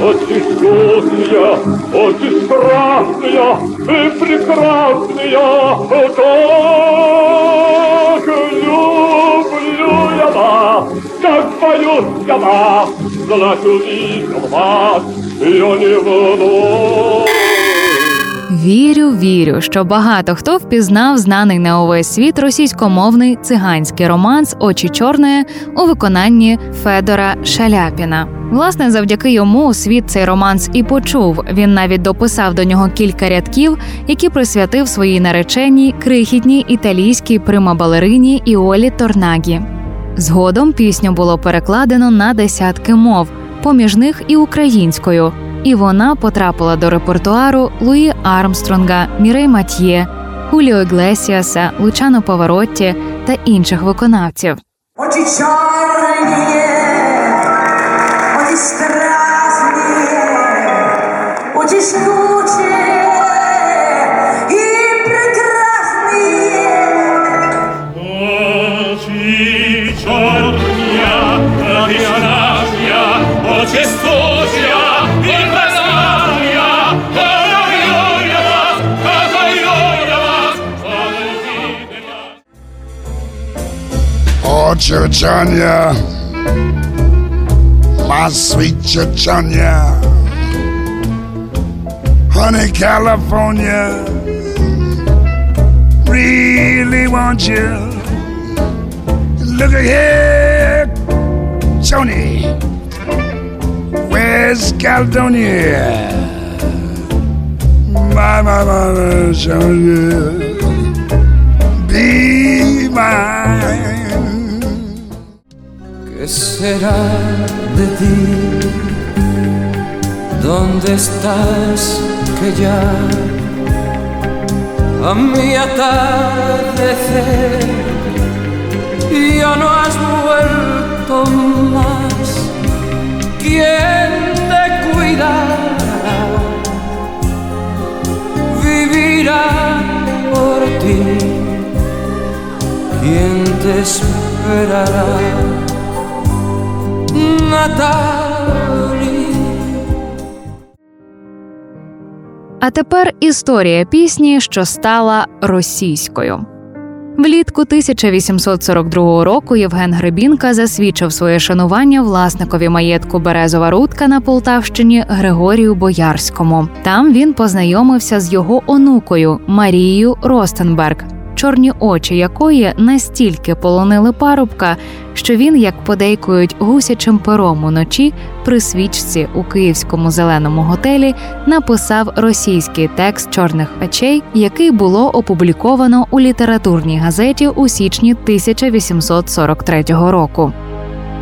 Очи черные, очи шутные, очи страшные и прекрасные. Как люблю я вас, как боюсь я вас, Знать увидел вас, я не буду. Вірю, вірю, що багато хто впізнав знаний на увесь світ російськомовний циганський романс Очі чорної у виконанні Федора Шаляпіна. Власне, завдяки йому світ цей романс і почув. Він навіть дописав до нього кілька рядків, які присвятив своїй нареченій крихітній італійській примабалерині Іолі Торнагі. Згодом пісню було перекладено на десятки мов, поміж них і українською. І вона потрапила до репертуару Луї Армстронга, Мірей Матьє, Хуліо Іглесіаса, Лучано Паваротті та інших виконавців. Очі чорні, очі страшні, очі жгучі Churchania, my sweet Churchania, honey, California, really want you. Look at here, Tony, where's Caledonia? My, my, my, Sonia, be my. ¿Qué será de ti? ¿Dónde estás que ya a mi atardecer ya no has vuelto más? ¿Quién te cuidará? Vivirá por ti. ¿Quién te esperará? Наталі. А тепер історія пісні, що стала російською. Влітку 1842 року Євген Гребінка засвідчив своє шанування власникові маєтку Березова Рудка на Полтавщині Григорію Боярському. Там він познайомився з його онукою Марією Ростенберг, чорні очі якої настільки полонили парубка, що він, як подейкують гусячим пером уночі, при свічці у київському зеленому готелі написав російський текст чорних очей, який було опубліковано у літературній газеті у січні 1843 року.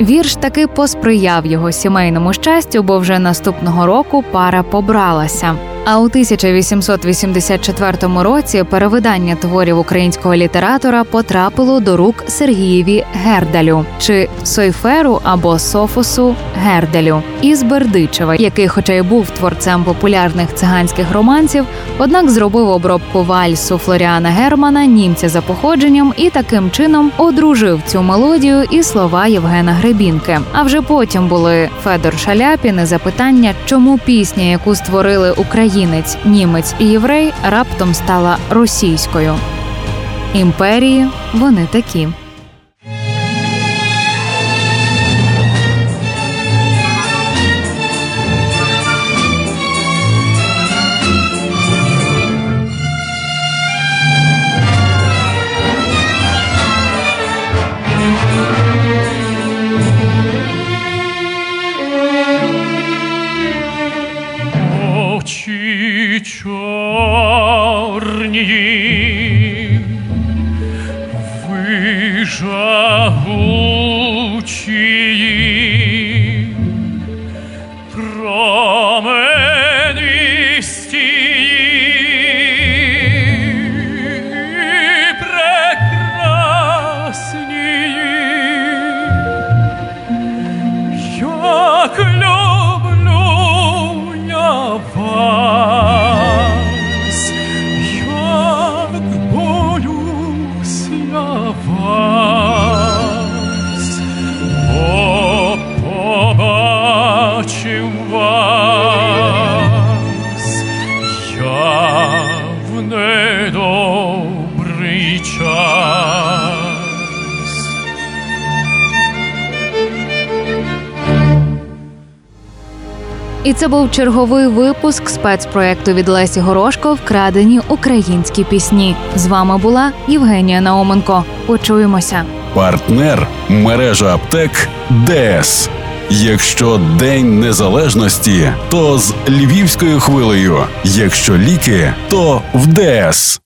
Вірш таки посприяв його сімейному щастю, бо вже наступного року пара побралася. А у 1884 році перевидання творів українського літератора потрапило до рук Сергієві Гердалю чи Сойферу або Софосу Герделю із Бердичева, який, хоча й був творцем популярних циганських романсів, однак зробив обробку вальсу Флоріана Германа, німця за походженням, і таким чином одружив цю мелодію і слова Євгена Гребінки. А вже потім були Федор Шаляпін і запитання, чому пісня, яку створили українець, німець і єврей, раптом стала російською. Імперії вони такі. Очі чорні, І це був черговий випуск спецпроекту від Лесі Горошко Вкрадені українські пісні. З вами була Євгенія Науменко. Почуємося. Партнер мережа аптек ДС. Якщо День Незалежності, то з львівською хвилею. Якщо ліки, то в ДС.